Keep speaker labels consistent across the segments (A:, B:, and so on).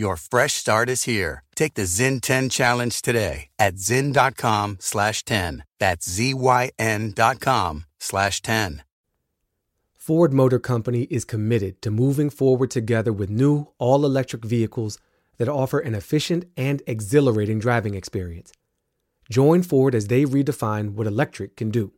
A: Your fresh start is here. Take the Zyn 10 challenge today at zyn.com slash 10. That's Z-Y-N dot com slash 10.
B: Ford Motor Company is committed to moving forward together with new all-electric vehicles that offer an efficient and exhilarating driving experience. Join Ford as they redefine what electric can do.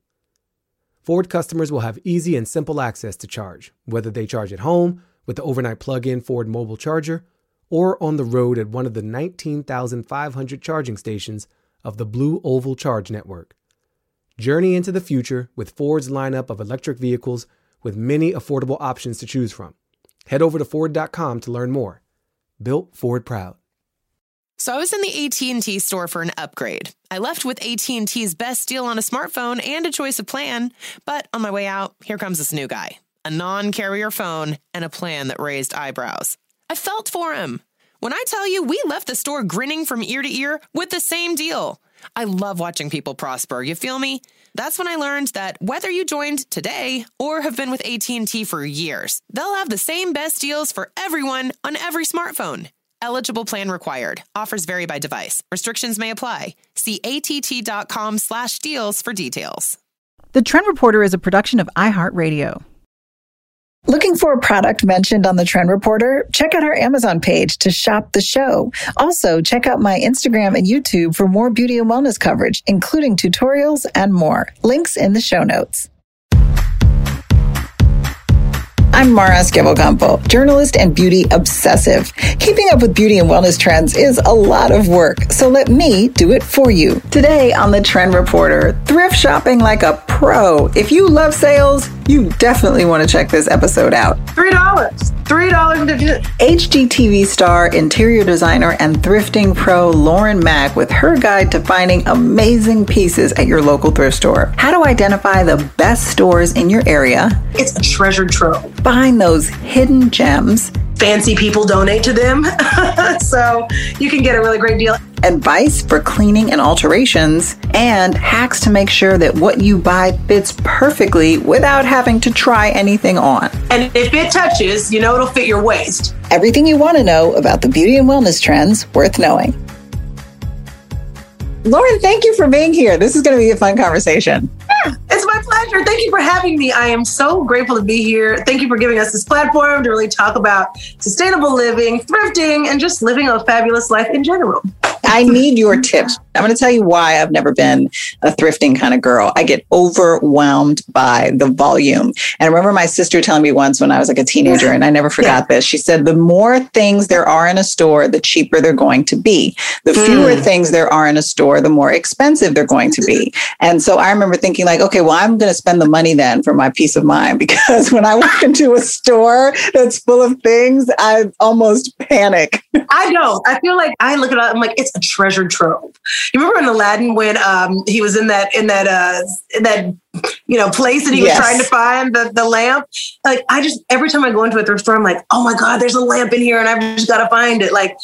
B: Ford customers will have easy and simple access to charge, whether they charge at home with the overnight plug-in Ford mobile charger or on the road at one of the 19,500 charging stations of the Blue Oval Charge Network. Journey into the future with Ford's lineup of electric vehicles with many affordable options to choose from. Head over to ford.com to learn more. Built Ford proud.
C: So I was in the AT&T store for an upgrade. I left with AT&T's best deal on a smartphone and a choice of plan, but on my way out, here comes this new guy. A non-carrier phone and a plan that raised eyebrows. I felt for him. When I tell you, we left the store grinning from ear to ear with the same deal. I love watching people prosper. You feel me? That's when I learned that whether you joined today or have been with AT&T for years, they'll have the same best deals for everyone on every smartphone. Eligible plan required. Offers vary by device. Restrictions may apply. See att.com/deals for details.
D: The Trend Reporter is a production of iHeartRadio.
E: Looking for a product mentioned on the Trend Reporter? Check out our Amazon page to shop the show. Also, check out my Instagram and YouTube for more beauty and wellness coverage, including tutorials and more. Links in the show notes. I'm Mara Schiavocampo, journalist and beauty obsessive. Keeping up with beauty and wellness trends is a lot of work, so let me do it for you. Today on the Trend Reporter, thrift shopping like a pro. If you love sales, you definitely want to check this episode out.
F: Three dollars. Three dollars.
E: HGTV star, interior designer, and thrifting pro Lauren Makk with her guide to finding amazing pieces at your local thrift store. How to identify the best stores in your area.
F: It's a treasure trove.
E: Find those hidden gems.
F: Fancy people donate to them, so you can get a really great deal.
E: Advice for cleaning and alterations, and hacks to make sure that what you buy fits perfectly without having to try anything on.
F: And if it touches, you know it'll fit your waist.
E: Everything you want to know about the beauty and wellness trends worth knowing. Lauren, thank you for being here. This is going to be a fun conversation.
F: Yeah, it's my pleasure. Thank you for having me. I am so grateful to be here. Thank you for giving us this platform to really talk about sustainable living, thrifting, and just living a fabulous life in general.
E: I need your tips. I'm going to tell you why I've never been a thrifting kind of girl. I get overwhelmed by the volume. And I remember my sister telling me once when I was like a teenager, and I never forgot yeah. this. She said, The more things there are in a store, the cheaper they're going to be. The fewer mm. things there are in a store, the more expensive they're going to be. And so I remember thinking, like, okay, well, I'm going to spend the money then for my peace of mind because when I walk into a store that's full of things, I almost panic.
F: I don't. I feel like I look at it, I'm like, it's a treasure trove. You remember in Aladdin when um, he was in that in that uh, in that you know place and he yes. was trying to find the the lamp? Like I just every time I go into a thrift store, I'm like, oh my god, there's a lamp in here, and I've just got to find it. Like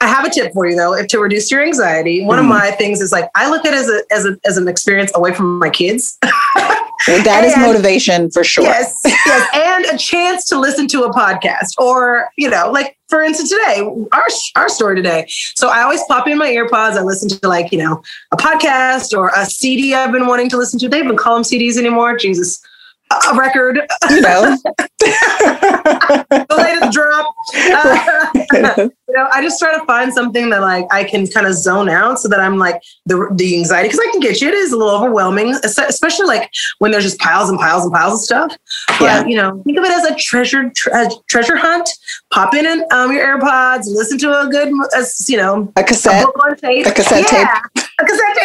F: I have a tip for you though, if to reduce your anxiety. One mm. of my things is like I look at it as a as a as an experience away from my kids.
E: Well, that and, is motivation for sure.
F: Yes, yes, and a chance to listen to a podcast, or you know, like for instance, today our our story today. So I always pop in my earpods. I listen to like you know a podcast or a CD I've been wanting to listen to. They even call them CDs anymore. Jesus, a record.
E: You know,
F: the latest drop. Uh, know, I just try to find something that like I can kind of zone out, so that I'm like the the anxiety because I can get you. It is a little overwhelming, especially like when there's just piles and piles and piles of stuff. But yeah. you know, think of it as a treasure tre- treasure hunt. Pop in and, um, your AirPods, listen to a good, uh, you know,
E: a cassette, a,
F: tape.
E: a cassette
F: yeah, tape, a cassette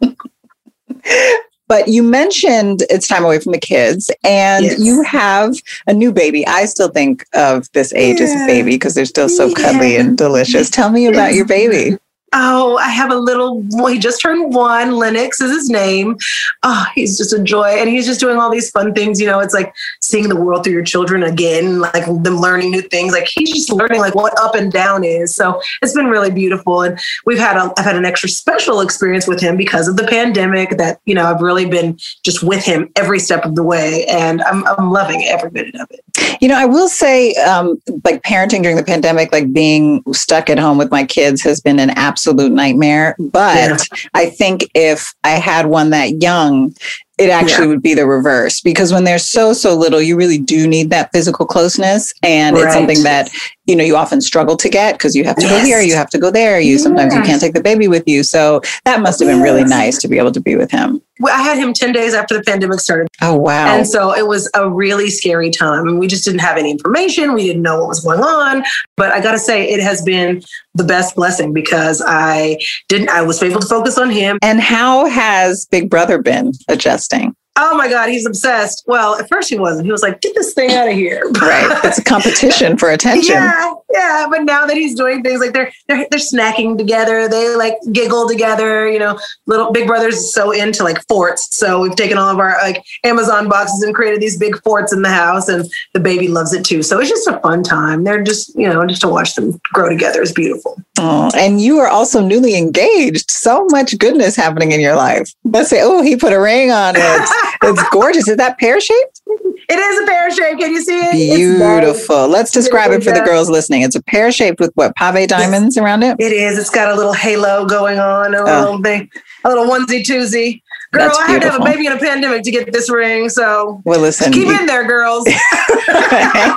F: tape.
E: But you mentioned it's time away from the kids, and yes. you have a new baby. I still think of this age yeah. as a baby because they're still so cuddly and delicious. Tell me about your baby.
F: Oh, I have a little, he just turned one. Lennox is his name. Oh, he's just a joy. And he's just doing all these fun things. You know, it's like seeing the world through your children again, like them learning new things. Like he's just learning like what up and down is. So it's been really beautiful. And we've had, a, I've had an extra special experience with him because of the pandemic that, you know, I've really been just with him every step of the way. And I'm, I'm loving every minute of it.
E: You know, I will say, um, like parenting during the pandemic, like being stuck at home with my kids has been an absolute absolute nightmare. But yeah. I think if I had one that young, it actually yeah. would be the reverse because when they're so so little you really do need that physical closeness and right. it's something that you know you often struggle to get because you have to yes. go here you have to go there you yes. sometimes you can't take the baby with you so that must have been really nice to be able to be with him
F: well, I had him 10 days after the pandemic started.
E: Oh, wow.
F: And so it was a really scary time. And we just didn't have any information. We didn't know what was going on. But I got to say, it has been the best blessing because I didn't, I was able to focus on him.
E: And how has Big Brother been adjusting?
F: Oh my God, he's obsessed. Well, at first he wasn't. He was like, get this thing out of here.
E: right. It's a competition for attention.
F: Yeah. Yeah. But now that he's doing things like they're, they're, they're snacking together, they like giggle together, you know, little big brother's so into like forts. So we've taken all of our like Amazon boxes and created these big forts in the house and the baby loves it too. So it's just a fun time. They're just, you know, just to watch them grow together is beautiful.
E: Oh, and you are also newly engaged. So much goodness happening in your life. Let's say, oh, he put a ring on it. it's gorgeous. Is that pear shaped?
F: It is a pear shape. Can you see it?
E: Beautiful. Let's describe it for the girls listening. It's a pear shaped with what pave diamonds around it.
F: It is. It's got a little halo going on, a oh. little thing, a little onesie twosie. Girl, I had to have a baby in a pandemic to get this ring. So
E: well, listen,
F: keep in there, girls.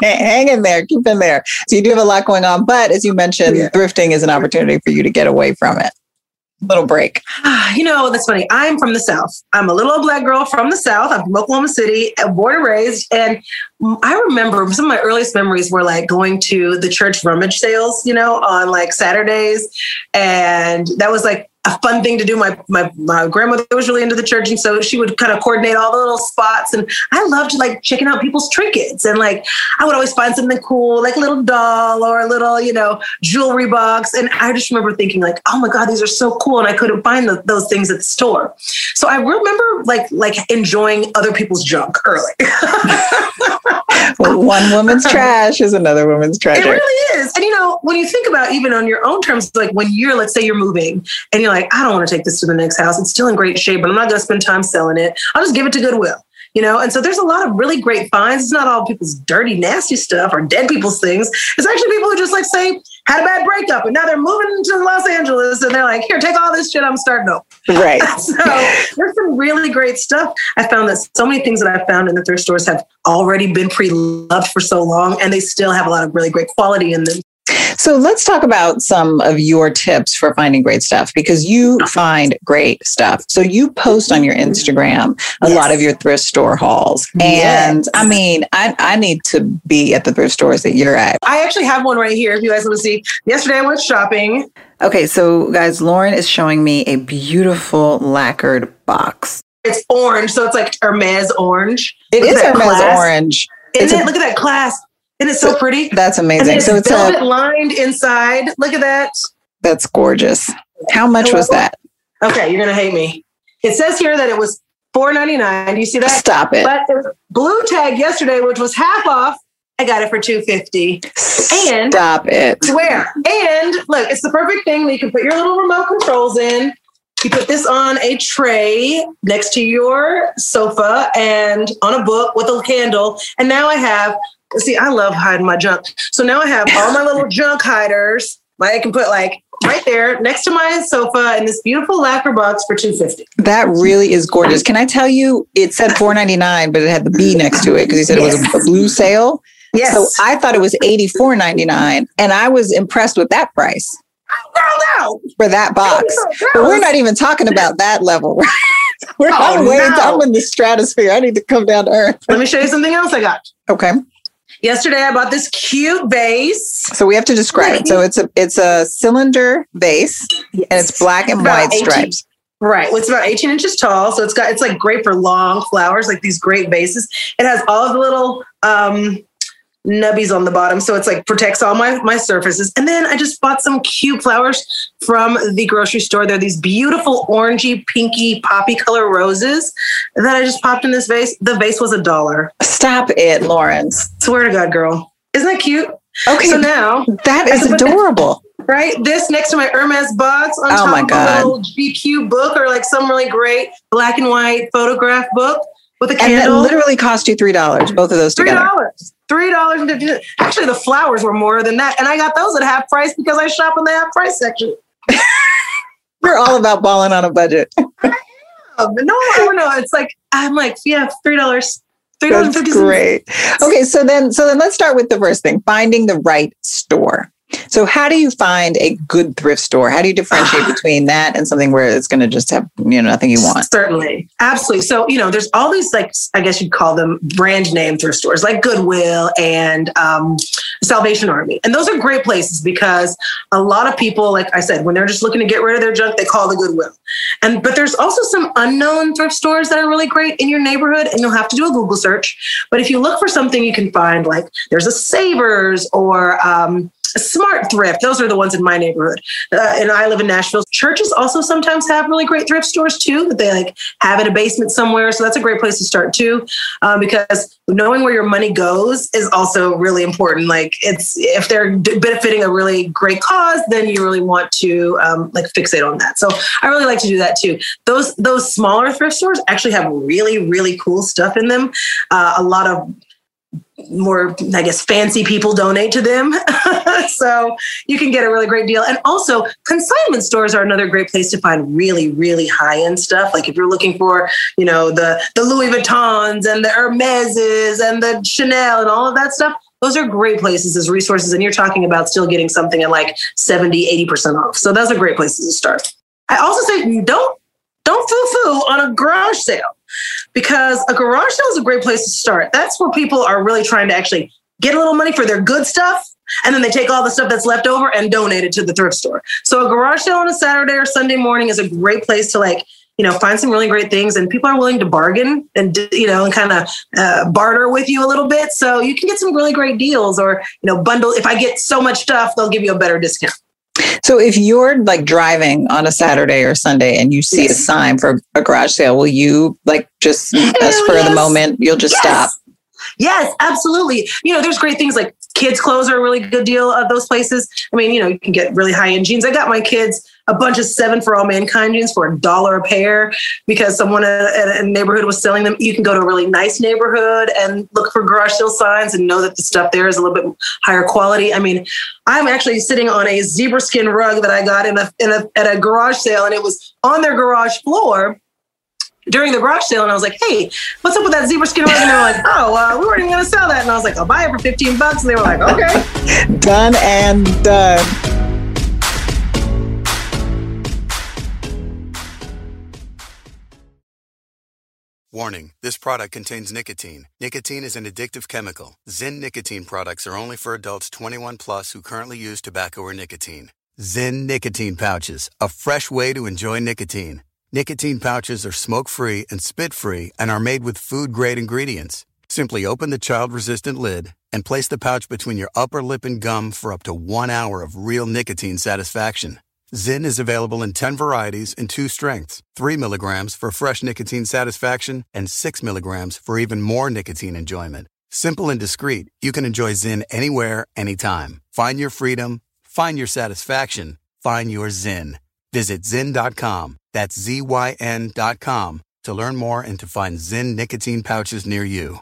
E: Hang in there, keep in there. So you do have a lot going on, but as you mentioned, yeah. thrifting is an opportunity for you to get away from it little break?
F: Ah, you know, that's funny. I'm from the South. I'm a little black girl from the South. I'm from Oklahoma City, born and raised. And I remember some of my earliest memories were like going to the church rummage sales, you know, on like Saturdays. And that was like a fun thing to do. My, my my grandmother was really into the church, and so she would kind of coordinate all the little spots. And I loved like checking out people's trinkets, and like I would always find something cool, like a little doll or a little you know jewelry box. And I just remember thinking like, oh my god, these are so cool, and I couldn't find the, those things at the store. So I remember like like enjoying other people's junk early.
E: well, one woman's trash is another woman's treasure.
F: It really is. And you know, when you think about even on your own terms, like when you're, let's say you're moving and you're like, I don't want to take this to the next house. It's still in great shape, but I'm not going to spend time selling it. I'll just give it to Goodwill you know? And so there's a lot of really great finds. It's not all people's dirty nasty stuff or dead people's things. It's actually people who just like say had a bad breakup and now they're moving to los angeles and they're like here take all this shit. I'm starting over.
E: Right.
F: So there's some really great stuff. I found that so many things that i found in the thrift stores have already been pre-loved for so long and they still have a lot of really great quality in them
E: so let's talk about some of your tips for finding great stuff because you find great stuff. So you post on your Instagram a yes. lot of your thrift store hauls. And yes. I mean, I, I need to be at the thrift stores that you're at.
F: I actually have one right here if you guys want to see. Yesterday I went shopping.
E: Okay, so guys, Lauren is showing me a beautiful lacquered box.
F: It's orange, so it's like Hermes orange.
E: It Look is Hermes class. orange.
F: Isn't it? Look at that class. Isn't it so pretty?
E: That's amazing.
F: so it's uh, velvet a, lined inside. Look at that.
E: That's gorgeous. How much was that?
F: Okay, you're gonna hate me. It says here that it was four ninety nine. Do you see that?
E: Stop it.
F: But it blue tag yesterday, which was half off. I got it for two fifty. And
E: stop it.
F: Swear. And look, it's the perfect thing that you can put your little remote controls in. You put this on a tray next to your sofa and on a book with a candle. And now I have see, I love hiding my junk. So now I have all my little junk hiders. Like I can put like right there next to my sofa in this beautiful lacquer box for 250
E: That really is gorgeous. Can I tell you it said 499 but it had the B next to it because he said yes. it was a, blue sale.
F: Yes.
E: So I thought it was 84.99 and I was impressed with that price.
F: Girl, no.
E: For that box. Oh, but we're not even talking about that level. we're oh, way. I'm in the stratosphere. I need to come down to earth.
F: Let me show you something else I got.
E: Okay.
F: Yesterday, I bought this cute vase.
E: So we have to describe it. So it's a it's a cylinder vase, yes. and it's black and white stripes.
F: Right. Well, it's about 18 inches tall. So it's got, it's like great for long flowers, like these great vases. It has all of the little, um, nubbies on the bottom. So it's like protects all my, my surfaces. And then I just bought some cute flowers from the grocery store. They're these beautiful orangey, pinky, poppy color roses that I just popped in this vase. The vase was a dollar.
E: Stop it, Lawrence.
F: Swear to God, girl. Isn't that cute?
E: Okay.
F: So now
E: that is adorable.
F: Right? This next to my Hermes box on
E: oh
F: top of a little GQ book or like some really great black and white photograph book with a
E: And that
F: candle.
E: literally cost you three dollars, both of those
F: Three
E: together.
F: dollars. Three dollars and fifty. Actually, the flowers were more than that, and I got those at half price because I shop in the half price section.
E: You're all about balling on a budget.
F: Um, no, no, no. It's like I'm like, yeah, three dollars. Three dollars
E: That's
F: fifty
E: great. Okay, so then so then let's start with the first thing, finding the right store. So how do you find a good thrift store? How do you differentiate between that and something where it's going to just have, you know, nothing you want?
F: Certainly. Absolutely. So, you know, there's all these, like, I guess you'd call them brand name thrift stores like Goodwill and um, Salvation Army. And those are great places because a lot of people, like I said, when they're just looking to get rid of their junk, they call the Goodwill. And, but there's also some unknown thrift stores that are really great in your neighborhood and you'll have to do a Google search. But if you look for something you can find, like there's a Savers or, um, Smart Thrift. Those are the ones in my neighborhood. Uh, and I live in Nashville. Churches also sometimes have really great thrift stores too that they like have in a basement somewhere. So that's a great place to start too, um, because knowing where your money goes is also really important. Like it's if they're benefiting a really great cause, then you really want to um, like fixate on that. So I really like to do that too. Those those smaller thrift stores actually have really really cool stuff in them. Uh, a lot of more, I guess, fancy people donate to them. so you can get a really great deal. And also, consignment stores are another great place to find really, really high end stuff. Like if you're looking for, you know, the the Louis Vuittons and the Hermeses and the Chanel and all of that stuff. Those are great places as resources. And you're talking about still getting something at like 70, 80% off. So those are great places to start. I also say don't don't foo-foo on a garage sale because a garage sale is a great place to start. That's where people are really trying to actually get a little money for their good stuff. And then they take all the stuff that's left over and donate it to the thrift store. So a garage sale on a Saturday or Sunday morning is a great place to like, you know, find some really great things and people are willing to bargain and, you know, and kind of uh, barter with you a little bit. So you can get some really great deals or, you know, bundle. If I get so much stuff, they'll give you a better discount.
E: So if you're like driving on a Saturday or Sunday and you see a sign for a garage sale, will you like just as for the moment, you'll just stop?
F: Yes, absolutely. You know, there's great things like kids' clothes are a really good deal of those places. I mean, you know, you can get really high end jeans. I got my kids a bunch of seven for all mankind jeans for a dollar a pair because someone at a neighborhood was selling them. You can go to a really nice neighborhood and look for garage sale signs and know that the stuff there is a little bit higher quality. I mean, I'm actually sitting on a zebra skin rug that I got in a, in a at a garage sale and it was on their garage floor during the garage sale and I was like, hey, what's up with that zebra skin rug? And they were like, oh, uh, we weren't even to sell that. And I was like, I'll buy it for 15 bucks. And they were like, okay.
E: Done and done.
A: Warning this product contains nicotine. Nicotine is an addictive chemical. Zyn nicotine products are only for adults 21 plus who currently use tobacco or nicotine. Zyn nicotine pouches, a fresh way to enjoy nicotine. Nicotine pouches are smoke free and spit free and are made with food grade ingredients. Simply open the child resistant lid and place the pouch between your upper lip and gum for up to one hour of real nicotine satisfaction. Zyn is available in 10 varieties and two strengths 3 milligrams for fresh nicotine satisfaction, and 6 milligrams for even more nicotine enjoyment. Simple and discreet, you can enjoy Zyn anywhere, anytime. Find your freedom, find your satisfaction, find your Zyn. Visit Zyn.com, that's Z Y N.com, to learn more and to find Zyn nicotine pouches near you.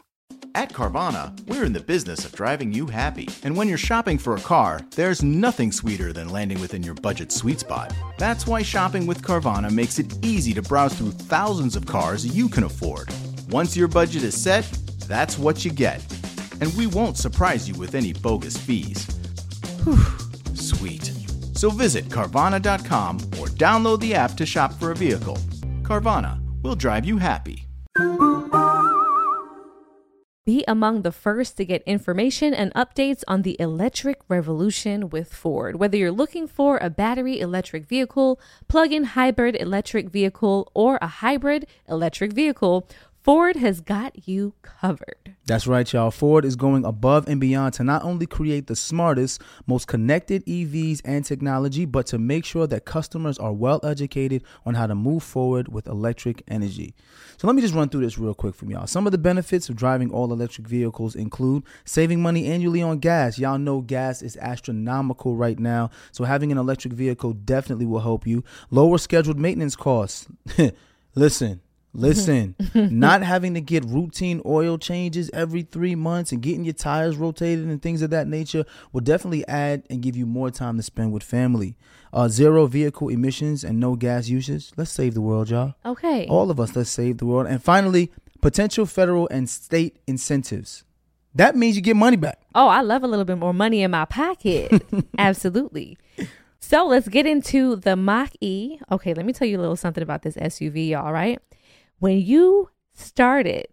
G: At Carvana, we're in the business of driving you happy. And when you're shopping for a car, there's nothing sweeter than landing within your budget sweet spot. That's why shopping with Carvana makes it easy to browse through thousands of cars you can afford. Once your budget is set, that's what you get. And we won't surprise you with any bogus fees. Whew, sweet. So visit Carvana.com or download the app to shop for a vehicle. Carvana will drive you happy.
H: Be among the first to get information and updates on the electric revolution with Ford. Whether you're looking for a battery electric vehicle, plug in hybrid electric vehicle, or a hybrid electric vehicle, Ford has got you covered.
I: That's right, y'all. Ford is going above and beyond to not only create the smartest, most connected EVs and technology, but to make sure that customers are well educated on how to move forward with electric energy. So let me just run through this real quick from y'all. Some of the benefits of driving all electric vehicles include saving money annually on gas. Y'all know gas is astronomical right now, so having an electric vehicle definitely will help you. Lower scheduled maintenance costs. Listen, Listen, not having to get routine oil changes every three months and getting your tires rotated and things of that nature will definitely add and give you more time to spend with family. Uh, zero vehicle emissions and no gas usage. Let's save the world, y'all.
H: Okay.
I: All of us, let's save the world. And finally, potential federal and state incentives. That means you get money back.
H: Oh, I love a little bit more money in my pocket. Absolutely. So let's get into the Mach E. Okay, let me tell you a little something about this SUV, y'all, right? When you start it,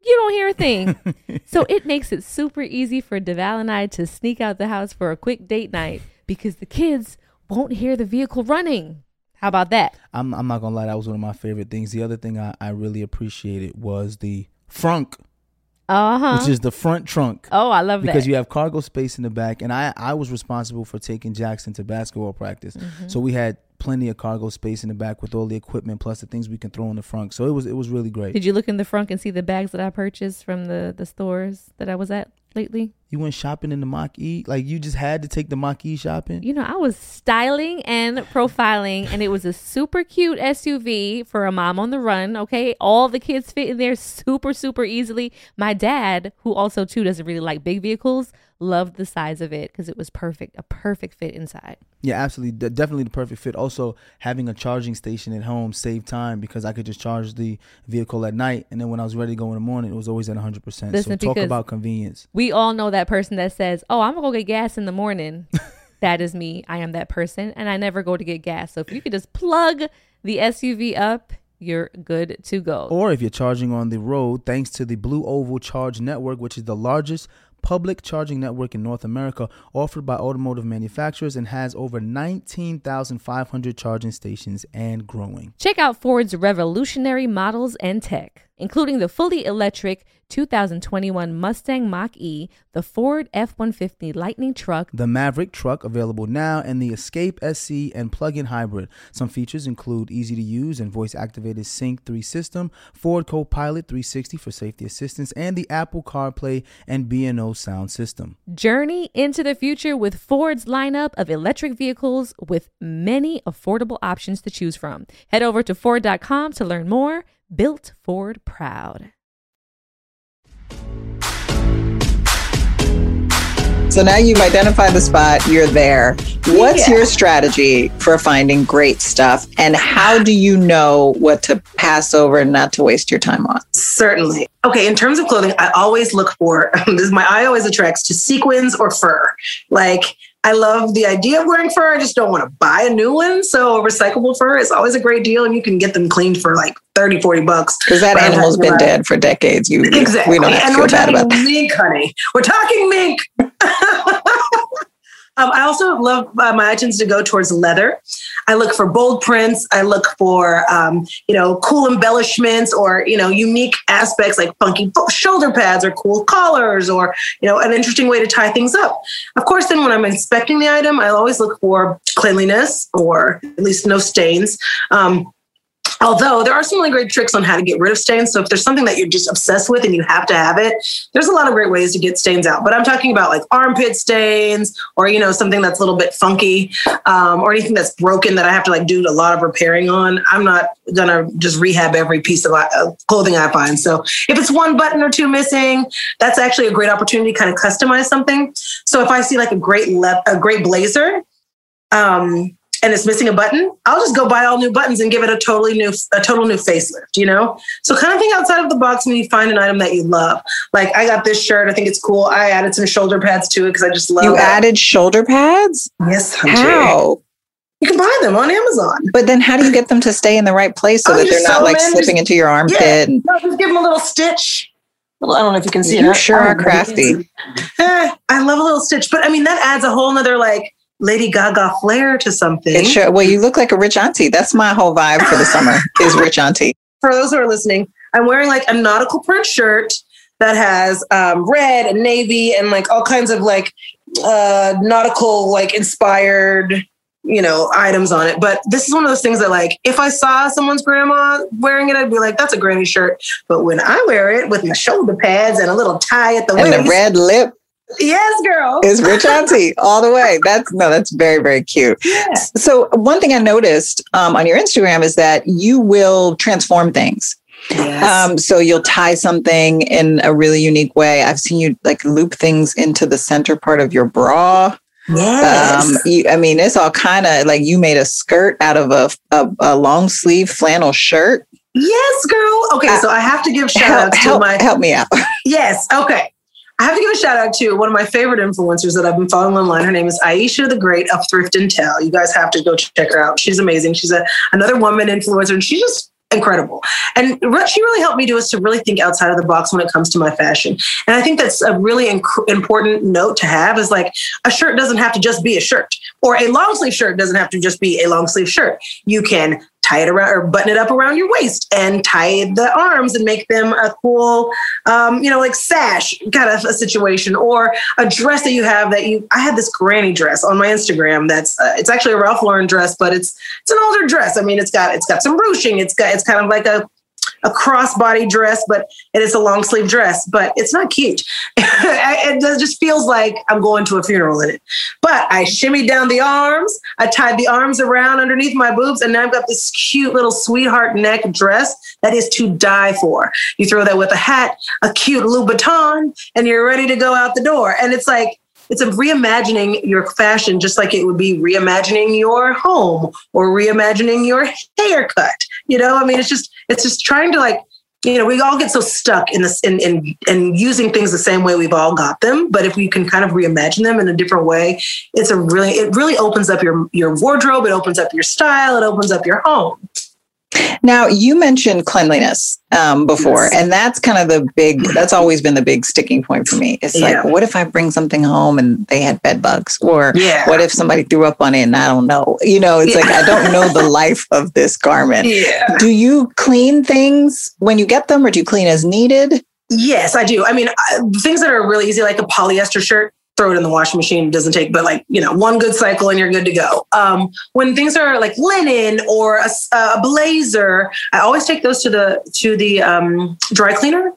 H: you don't hear a thing. so it makes it super easy for Deval and I to sneak out the house for a quick date night because the kids won't hear the vehicle running. How about that?
I: I'm, I'm not gonna lie, that was one of my favorite things. The other thing I, I really appreciated was the frunk
H: uh-huh.
I: which is the front trunk.
H: Oh, I love
I: because
H: that.
I: Because you have cargo space in the back. And I, I was responsible for taking Jackson to basketball practice. Mm-hmm. So we had plenty of cargo space in the back with all the equipment plus the things we can throw in the front. So it was it was really great.
H: Did you look in the front and see the bags that I purchased from the the stores that I was at lately?
I: You went shopping in the Mach E? Like you just had to take the Mach E shopping?
H: You know, I was styling and profiling and it was a super cute SUV for a mom on the run, okay? All the kids fit in there super super easily. My dad, who also too doesn't really like big vehicles, loved the size of it because it was perfect, a perfect fit inside.
I: Yeah, absolutely. De- definitely the perfect fit. Also, having a charging station at home saved time because I could just charge the vehicle at night. And then when I was ready to go in the morning, it was always at 100%. Listen, so talk about convenience.
H: We all know that person that says, Oh, I'm to go get gas in the morning. that is me. I am that person. And I never go to get gas. So if you could just plug the SUV up, you're good to go.
I: Or if you're charging on the road, thanks to the Blue Oval Charge Network, which is the largest public charging network in North America offered by automotive manufacturers and has over 19,500 charging stations and growing.
H: Check out Ford's revolutionary models and tech, including the fully electric 2021 Mustang Mach E, the Ford F 150 Lightning truck,
I: the Maverick truck available now, and the Escape SE and plug in hybrid. Some features include easy to use and voice activated Sync 3 system, Ford Copilot 360 for safety assistance, and the Apple CarPlay and B&O sound system.
H: Journey into the future with Ford's lineup of electric vehicles with many affordable options to choose from. Head over to Ford.com to learn more. Built Ford Proud.
E: So now you've identified the spot, you're there. What's yeah. your strategy for finding great stuff? And how do you know what to pass over and not to waste your time on?
F: Certainly. Okay, in terms of clothing, I always look for this my eye always attracts to sequins or fur. Like I love the idea of wearing fur. I just don't want to buy a new one. So recyclable fur is always a great deal and you can get them cleaned for like 30, 40 bucks.
E: Because that animal's been dead for decades. You
F: exactly.
E: We don't have
F: and
E: to
F: we're
E: talking
F: mink, honey. We're talking mink. Um, I also love uh, my items to go towards leather. I look for bold prints. I look for um, you know cool embellishments or you know unique aspects like funky shoulder pads or cool collars or you know an interesting way to tie things up. Of course, then when I'm inspecting the item, I always look for cleanliness or at least no stains. Um, Although there are some really great tricks on how to get rid of stains. So if there's something that you're just obsessed with and you have to have it, there's a lot of great ways to get stains out. But I'm talking about like armpit stains or, you know, something that's a little bit funky um, or anything that's broken that I have to like do a lot of repairing on. I'm not going to just rehab every piece of uh, clothing I find. So if it's one button or two missing, that's actually a great opportunity to kind of customize something. So if I see like a great, le- a great blazer, um, and it's missing a button, I'll just go buy all new buttons and give it a totally new, a total new facelift, you know? So kind of think outside of the box when you find an item that you love. Like I got this shirt, I think it's cool. I added some shoulder pads to it because I just love
E: You
F: that.
E: added shoulder pads?
F: Yes.
E: How?
F: You can buy them on Amazon.
E: But then how do you get them to stay in the right place so oh, that they're not like slipping into your armpit?
F: Yeah. No, just give them a little stitch Well, I don't know if you can see it.
E: you
F: it.
E: sure are crafty.
F: Eh, I love a little stitch, but I mean that adds a whole nother like Lady Gaga flair to something.
E: It sure, well, you look like a rich auntie. That's my whole vibe for the summer is rich auntie.
F: For those who are listening, I'm wearing like a nautical print shirt that has um, red and navy and like all kinds of like uh, nautical like inspired you know items on it but this is one of those things that like if i saw someone's grandma wearing it i'd be like that's a granny shirt but when i wear it with my shoulder pads and a little tie at the
E: and
F: waist
E: the red lip
F: yes girl
E: is rich auntie all the way that's no that's very very cute
F: yeah.
E: so one thing i noticed um, on your instagram is that you will transform things
F: yes.
E: um, so you'll tie something in a really unique way i've seen you like loop things into the center part of your bra
F: yes.
E: Um, you, I mean, it's all kind of like you made a skirt out of a, a, a long sleeve flannel shirt.
F: yes girl okay so i have to give shout
E: Help,
F: to
E: help,
F: my
E: help me out.
F: Yes. Okay. I have to give a shout out to one of my favorite influencers that I've been following online. Her name is Aisha the Great of Thrift and Tell. You guys have to go check her out. She's amazing. She's a, another woman influencer and she's just incredible. And what she really helped me do is to really think outside of the box when it comes to my fashion. And I think that's a really inc- important note to have is like a shirt doesn't have to just be a shirt or a long sleeve shirt doesn't have to just be a long sleeve shirt. You can tie it around or button it up around your waist and tie the arms and make them a cool, um, you know, like sash kind of a situation or a dress that you have that you, I had this granny dress on my Instagram. That's, uh, it's actually a Ralph Lauren dress, but it's, it's an older dress. I mean, it's got, it's got some ruching. It's got, it's kind of like a, a crossbody dress, but it is a long sleeve dress, but it's not cute. it just feels like I'm going to a funeral in it. But I shimmied down the arms, I tied the arms around underneath my boobs, and now I've got this cute little sweetheart neck dress that is to die for. You throw that with a hat, a cute Louboutin, and you're ready to go out the door. And it's like, it's a reimagining your fashion just like it would be reimagining your home or reimagining your haircut you know i mean it's just it's just trying to like you know we all get so stuck in this in, in in using things the same way we've all got them. But if we can kind of reimagine them in a different way it's a really it really opens up your your wardrobe. It opens up your style. It opens up your home
E: Now, you mentioned cleanliness um, before,
F: Yes.
E: and that's kind of the big, that's always been the big sticking point for me. It's
F: Yeah.
E: like, what if I bring something home and they had bed bugs? Or
F: Yeah.
E: what if somebody threw up on it and I don't know? You know, it's like, I don't know the life of this garment.
F: yeah
E: Do you clean things when you get them or do you clean as needed?
F: Yes, I do. I mean, uh, things that are really easy, like a polyester shirt, throw it in the washing machine. It doesn't take, but like, you know, one good cycle and you're good to go. Um, when things are like linen or a blazer, I always take those to the, to the um, dry cleaner.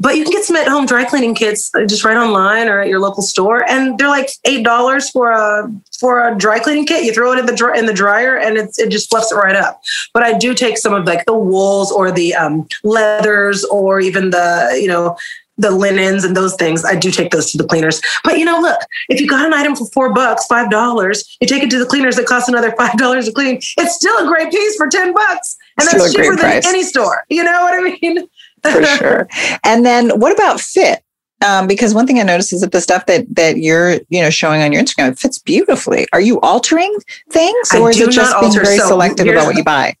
F: But you can get some at home dry cleaning kits uh, just right online or at your local store. And they're like $8 for a, for a dry cleaning kit. You throw it in the in the dryer and it's, it just fluffs it right up. But I do take some of like the wools or the um, leathers or even the, you know, the linens and those things, I do take those to the cleaners. But you know, look, if you got an item for four bucks, five dollars, you take it to the cleaners it costs another five dollars to clean. It's still a great piece for ten bucks, and
E: Still
F: that's cheaper than
E: price.
F: any store. You know what I mean?
E: For sure. And then what about fit? Um, because one thing I noticed is that the stuff that that you're you know showing on your Instagram it fits beautifully. Are you altering things,
F: I
E: or is it just being
F: alter.
E: very
F: So
E: selective about what you buy?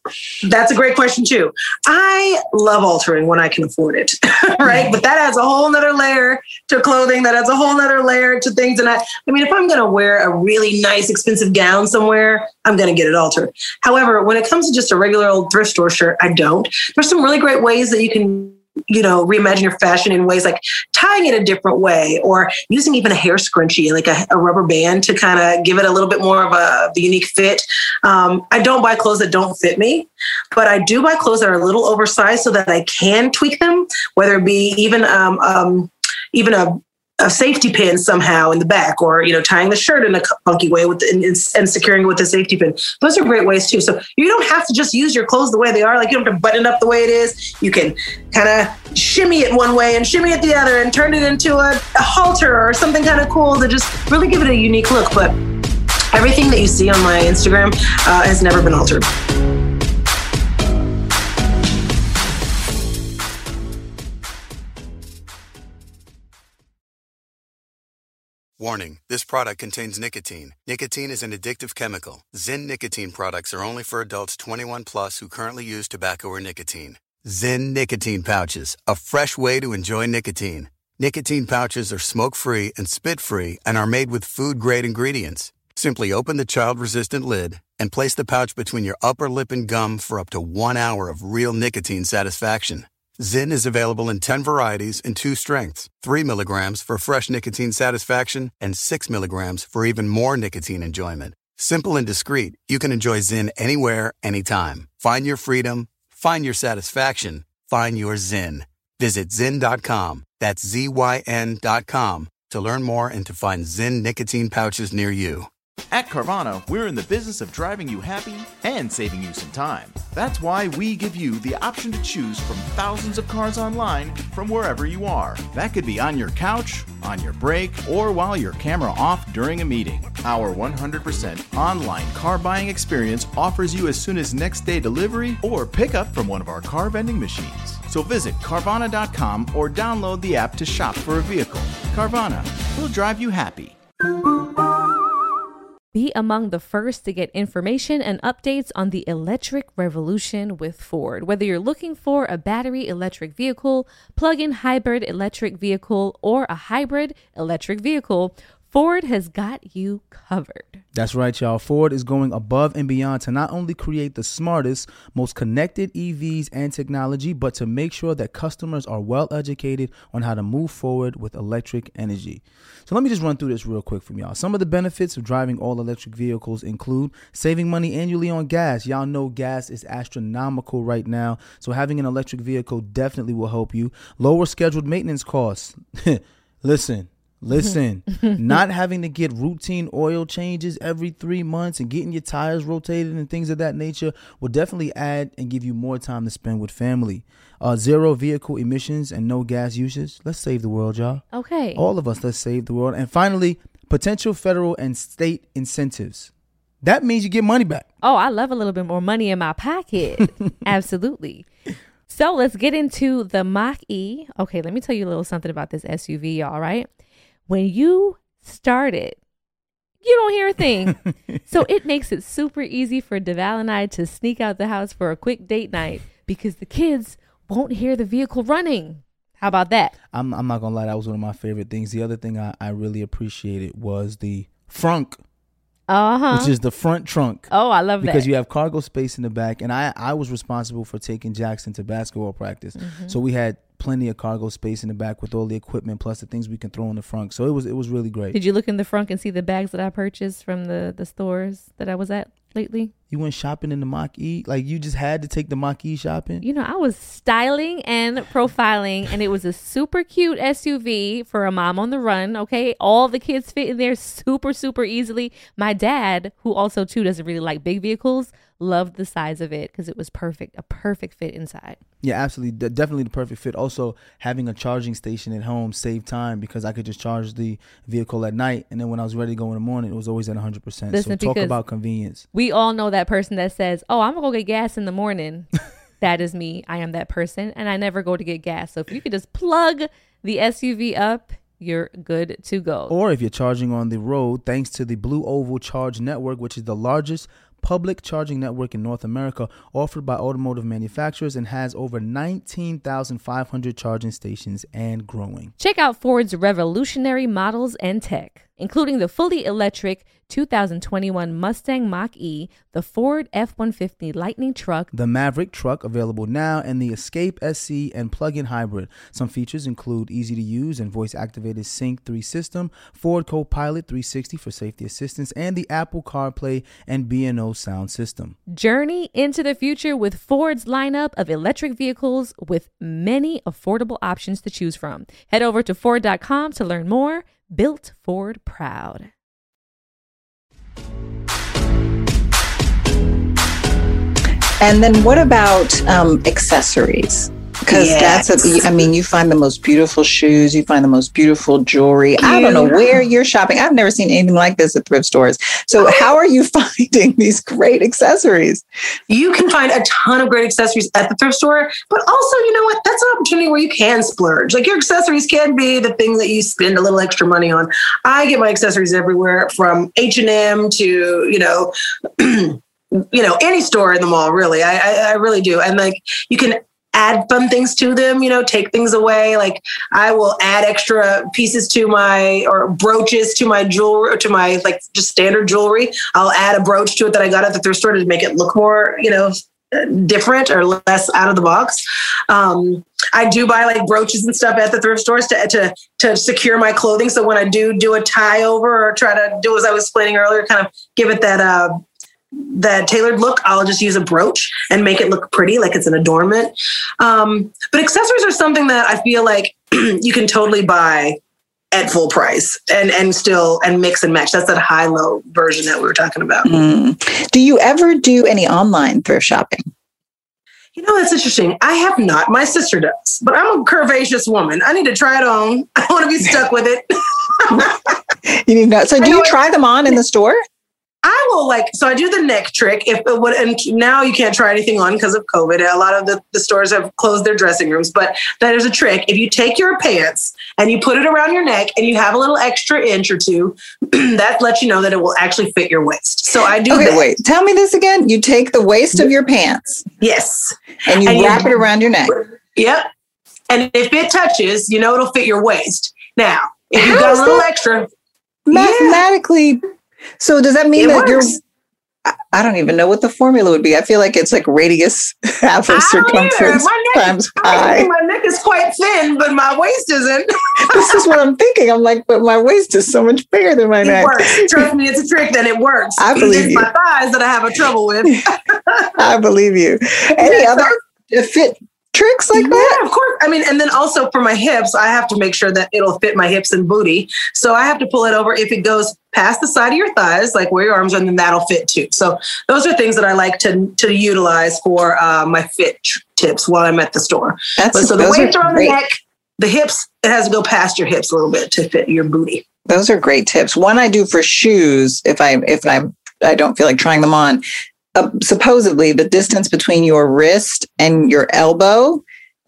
F: That's a great question too. I love altering when I can afford it, right? But that adds a whole nother layer to clothing. That adds a whole nother layer to things. And I, I mean, if I'm going to wear a really nice, expensive gown somewhere, I'm going to get it altered. However, when it comes to just a regular old thrift store shirt, I don't. There's some really great ways that you can you know reimagine your fashion in ways like tying it a different way or using even a hair scrunchie like a, a rubber band to kind of give it a little bit more of a, the unique fit. Um, i don't buy clothes that don't fit me but i do buy clothes that are a little oversized so that i can tweak them whether it be even um, um, even a a safety pin somehow in the back or you know tying the shirt in a funky way with and, and securing it with a safety pin. Those are great ways too. So you don't have to just use your clothes the way they are. Like you don't have to button up the way it is. You can kind of shimmy it one way and shimmy it the other and turn it into a, a halter or something kind of cool to just really give it a unique look. But everything that you see on my instagram uh, has never been altered
A: Warning this product contains nicotine. Nicotine is an addictive chemical. Zyn nicotine products are only for adults 21 plus who currently use tobacco or nicotine. Zyn nicotine pouches, a fresh way to enjoy nicotine. Nicotine pouches are smoke free and spit free and are made with food grade ingredients. Simply open the child resistant lid and place the pouch between your upper lip and gum for up to one hour of real nicotine satisfaction. Zyn is available in 10 varieties and two strengths 3 milligrams for fresh nicotine satisfaction, and 6 milligrams for even more nicotine enjoyment. Simple and discreet, you can enjoy Zyn anywhere, anytime. Find your freedom, find your satisfaction, find your Zyn. Visit Zyn.com, that's Z Y N.com, to learn more and to find Zyn nicotine pouches near you.
G: At Carvana, we're in the business of driving you happy and saving you some time. That's why we give you the option to choose from thousands of cars online from wherever you are. That could be on your couch, on your break, or while your camera off during a meeting. Our 100% online car buying experience offers you as soon as next day delivery or pickup from one of our car vending machines. So visit Carvana.com or download the app to shop for a vehicle. Carvana, we'll drive you happy.
H: Be among the first to get information and updates on the electric revolution with Ford. Whether you're looking for a battery electric vehicle, plug in hybrid electric vehicle, or a hybrid electric vehicle, Ford has got you covered.
I: That's right, y'all. Ford is going above and beyond to not only create the smartest, most connected EVs and technology, but to make sure that customers are well educated on how to move forward with electric energy. So let me just run through this real quick from y'all. Some of the benefits of driving all electric vehicles include saving money annually on gas. Y'all know gas is astronomical right now, so having an electric vehicle definitely will help you. Lower scheduled maintenance costs. Listen, Listen, not having to get routine oil changes every three months and getting your tires rotated and things of that nature will definitely add and give you more time to spend with family. Uh, zero vehicle emissions and no gas usage. Let's save the world, y'all.
H: Okay.
I: All of us, let's save the world. And finally, potential federal and state incentives. That means you get money back.
H: Oh, I love a little bit more money in my pocket. Absolutely. So let's get into the Mach E. Okay, let me tell you a little something about this SUV, y'all, right? When you start it, you don't hear a thing. so it makes it super easy for Deval and I to sneak out the house for a quick date night because the kids won't hear the vehicle running. How about that?
I: I'm, I'm not gonna lie, that was one of my favorite things. The other thing I, I really appreciated was the frunk.
H: Uh-huh.
I: Which is the front trunk.
H: Oh, I love
I: because
H: that.
I: Because you have cargo space in the back. And I, I was responsible for taking Jackson to basketball practice. Mm-hmm. So we had plenty of cargo space in the back with all the equipment plus the things we can throw in the front. So it was it was really great.
H: Did you look in the front and see the bags that I purchased from the the stores that I was at lately?
I: You went shopping in the Mach E? Like you just had to take the Mach E shopping?
H: You know, I was styling and profiling and it was a super cute SUV for a mom on the run, okay? All the kids fit in there super super easily. My dad, who also too doesn't really like big vehicles, loved the size of it because it was perfect, a perfect fit inside.
I: Yeah, absolutely. De- definitely the perfect fit. Also, having a charging station at home saved time because I could just charge the vehicle at night. And then when I was ready to go in the morning, it was always at 100%. Listen, so talk about convenience.
H: We all know that person that says, Oh, I'm to go get gas in the morning. that is me. I am that person. And I never go to get gas. So if you could just plug the SUV up, you're good to go.
I: Or if you're charging on the road, thanks to the Blue Oval Charge Network, which is the largest public charging network in North America offered by automotive manufacturers and has over 19,500 charging stations and growing.
H: Check out Ford's revolutionary models and tech, including the fully electric 2021 Mustang Mach E, the Ford F 150 Lightning truck,
I: the Maverick truck available now, and the Escape SE and plug in hybrid. Some features include easy to use and voice activated Sync 3 system, Ford Copilot 360 for safety assistance, and the Apple CarPlay and B&O sound system.
H: Journey into the future with Ford's lineup of electric vehicles with many affordable options to choose from. Head over to Ford.com to learn more. Built Ford Proud.
E: And then what about um, accessories? Because yes. that's a, I mean, you find the most beautiful shoes, you find the most beautiful jewelry. Yeah. I don't know where you're shopping. I've never seen anything like this at thrift stores. So, oh. how are you finding these great accessories?
F: You can find a ton of great accessories at the thrift store, but also, you know what? That's an opportunity where you can splurge. Like your accessories can be the thing that you spend a little extra money on. I get my accessories everywhere from H and M to you know. you know any store in the mall really I, I, I really do and like you can add fun things to them, you know, take things away. Like I will add extra pieces to my or brooches to my jewelry or to my like just standard jewelry. I'll add a brooch to it that I got at the thrift store to make it look more, you know, different or less out of the box. Um, I do buy like brooches and stuff at the thrift stores to, to to secure my clothing. So when I do do a tie over or try to do as I was explaining earlier, kind of give it that uh, that tailored look, I'll just use a brooch and make it look pretty, like it's an adornment. Um, but accessories are something that I feel like you can totally buy at full price and and still and mix and match. That's that high low version that we were talking about.
E: Mm. Do you ever do any online thrift shopping?
F: You know, that's interesting. I have not. My sister does, but I'm a curvaceous woman. I need to try it on. I want to be stuck with it.
E: you need not. So, do you try them on in the store?
F: I will like so I do the neck trick if it would and now you can't try anything on because of COVID. A lot of the, the stores have closed their dressing rooms, but that is a trick. If you take your pants and you put it around your neck and you have a little extra inch or two, that lets you know that it will actually fit your waist. So I do
E: Okay,
F: that.
E: wait. Tell me this again. You take the waist of your pants
F: Yes.
E: and you
F: And you-
E: wrap it around your neck.
F: Yep. And if it touches, you know it'll fit your waist. Now, if you
E: How
F: got a little extra,
E: Mathematically, so does that mean
F: It
E: that you're. I- don't even know what the formula would be. I feel like it's like radius half of
F: I don't either.
E: circumference
F: My neck-
E: times pi.
F: my neck is quite thin, but my waist isn't.
E: this is what I'm thinking. I'm like, but my waist is so much bigger than my
F: It
E: neck.
F: works. Trust me, it's a trick. Then it works.
E: I believe
F: it's
E: you.
F: my thighs that I have a trouble with.
E: I believe you. Any
F: Yeah,
E: other uh, fit tricks like that?
F: Yeah, of course. I mean, and then also for my hips, I have to make sure that it'll fit my hips and booty. So I have to pull it over. If it goes past the side of your thighs, like where your arms are, and then that'll fit too. So those are things that I like to to utilize for uh, my fit tr- tips while I'm at the store.
E: That's
F: But so the waist
E: are
F: around the neck, the hips, it has to go past your hips a little bit to fit your booty.
E: Those are great tips. One I do for shoes if I if I'm I don't feel like trying them on. Uh, supposedly, the distance between your wrist and your elbow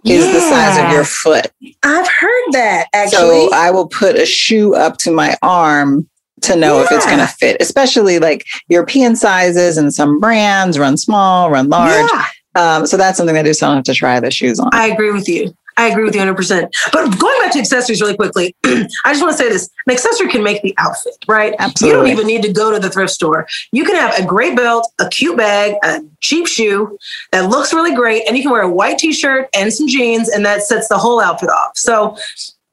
E: is the size of your foot.
F: I've heard that actually.
E: So I will put a shoe up to my arm to know if it's going to fit, especially like European sizes and some brands run small, run large.
F: Yeah.
E: Um, so that's something I do. So I don't have to try the shoes on.
F: I agree with you. I agree with you 100%. But going back to accessories really quickly, I just want to say this an accessory can make the outfit, right?
E: Absolutely.
F: You don't even need to go to the thrift store. You can have a great belt, a cute bag, a cheap shoe that looks really great, and you can wear a white t shirt and some jeans, and that sets the whole outfit off. So,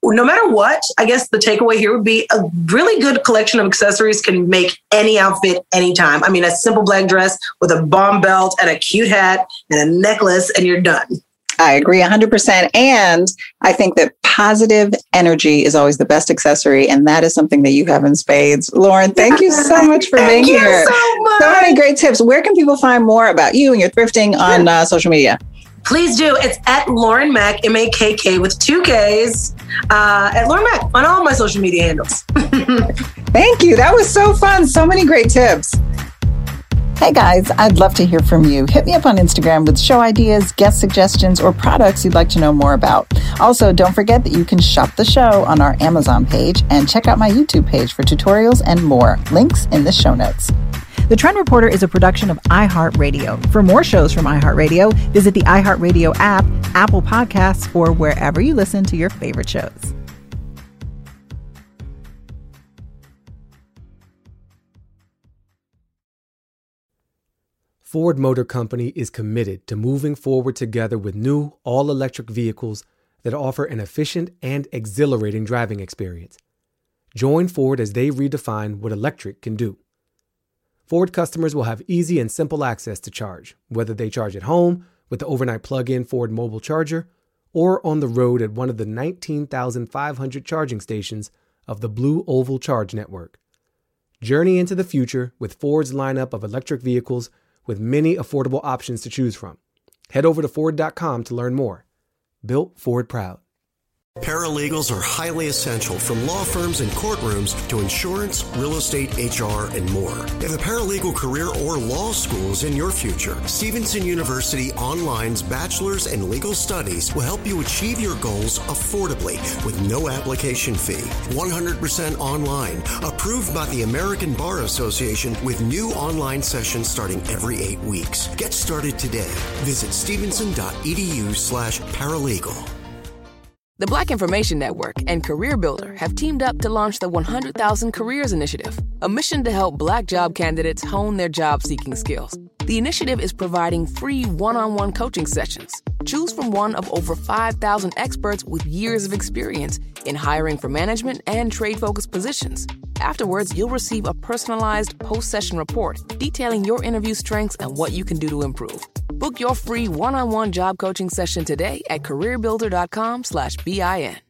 F: no matter what, I guess the takeaway here would be a really good collection of accessories can make any outfit anytime. I mean, a simple black dress with a bomb belt and a cute hat and a necklace, and you're done.
E: I agree 100%. And I think that positive energy is always the best accessory. And that is something that you have in spades. Lauren, thank you so much for
F: Thank
E: being
F: you
E: here.
F: so much.
E: So many great tips. Where can people find more about you and your thrifting on uh, social media?
F: Please do. It's at Lauren Makk, M A K K with two Ks, uh, at Lauren Makk on all my social media handles.
E: Thank you. That was so fun. So many great tips. Hey guys, I'd love to hear from you. Hit me up on Instagram with show ideas, guest suggestions, or products you'd like to know more about. Also, don't forget that you can shop the show on our Amazon page and check out my YouTube page for tutorials and more. Links in the show notes.
D: The Trend Reporter is a production of iHeartRadio. For more shows from iHeartRadio, visit the iHeartRadio app, Apple Podcasts, or wherever you listen to your favorite shows.
B: Ford Motor Company is committed to moving forward together with new all electric vehicles that offer an efficient and exhilarating driving experience. Join Ford as they redefine what electric can do. Ford customers will have easy and simple access to charge, whether they charge at home with the overnight plug in Ford mobile charger or on the road at one of the 19,500 charging stations of the Blue Oval Charge Network. Journey into the future with Ford's lineup of electric vehicles with many affordable options to choose from. Head over to Ford.com to learn more. Built Ford Proud.
J: Paralegals are highly essential from law firms and courtrooms to insurance, real estate, HR, and more. If a paralegal career or law school is in your future, Stevenson University Online's Bachelor's in Legal Studies will help you achieve your goals affordably with no application fee. 100% online, approved by the American Bar Association with new online sessions starting every eight weeks. Get started today. Visit stevenson.edu slash paralegal.
K: The Black Information Network and CareerBuilder have teamed up to launch the 100,000 Careers Initiative, a mission to help black job candidates hone their job seeking skills. The initiative is providing free one on one coaching sessions. Choose from one of over 5,000 experts with years of experience in hiring for management and trade focused positions. Afterwards, you'll receive a personalized post session report detailing your interview strengths and what you can do to improve. Book your free one on one job coaching session today at careerbuilder.com slash BIN.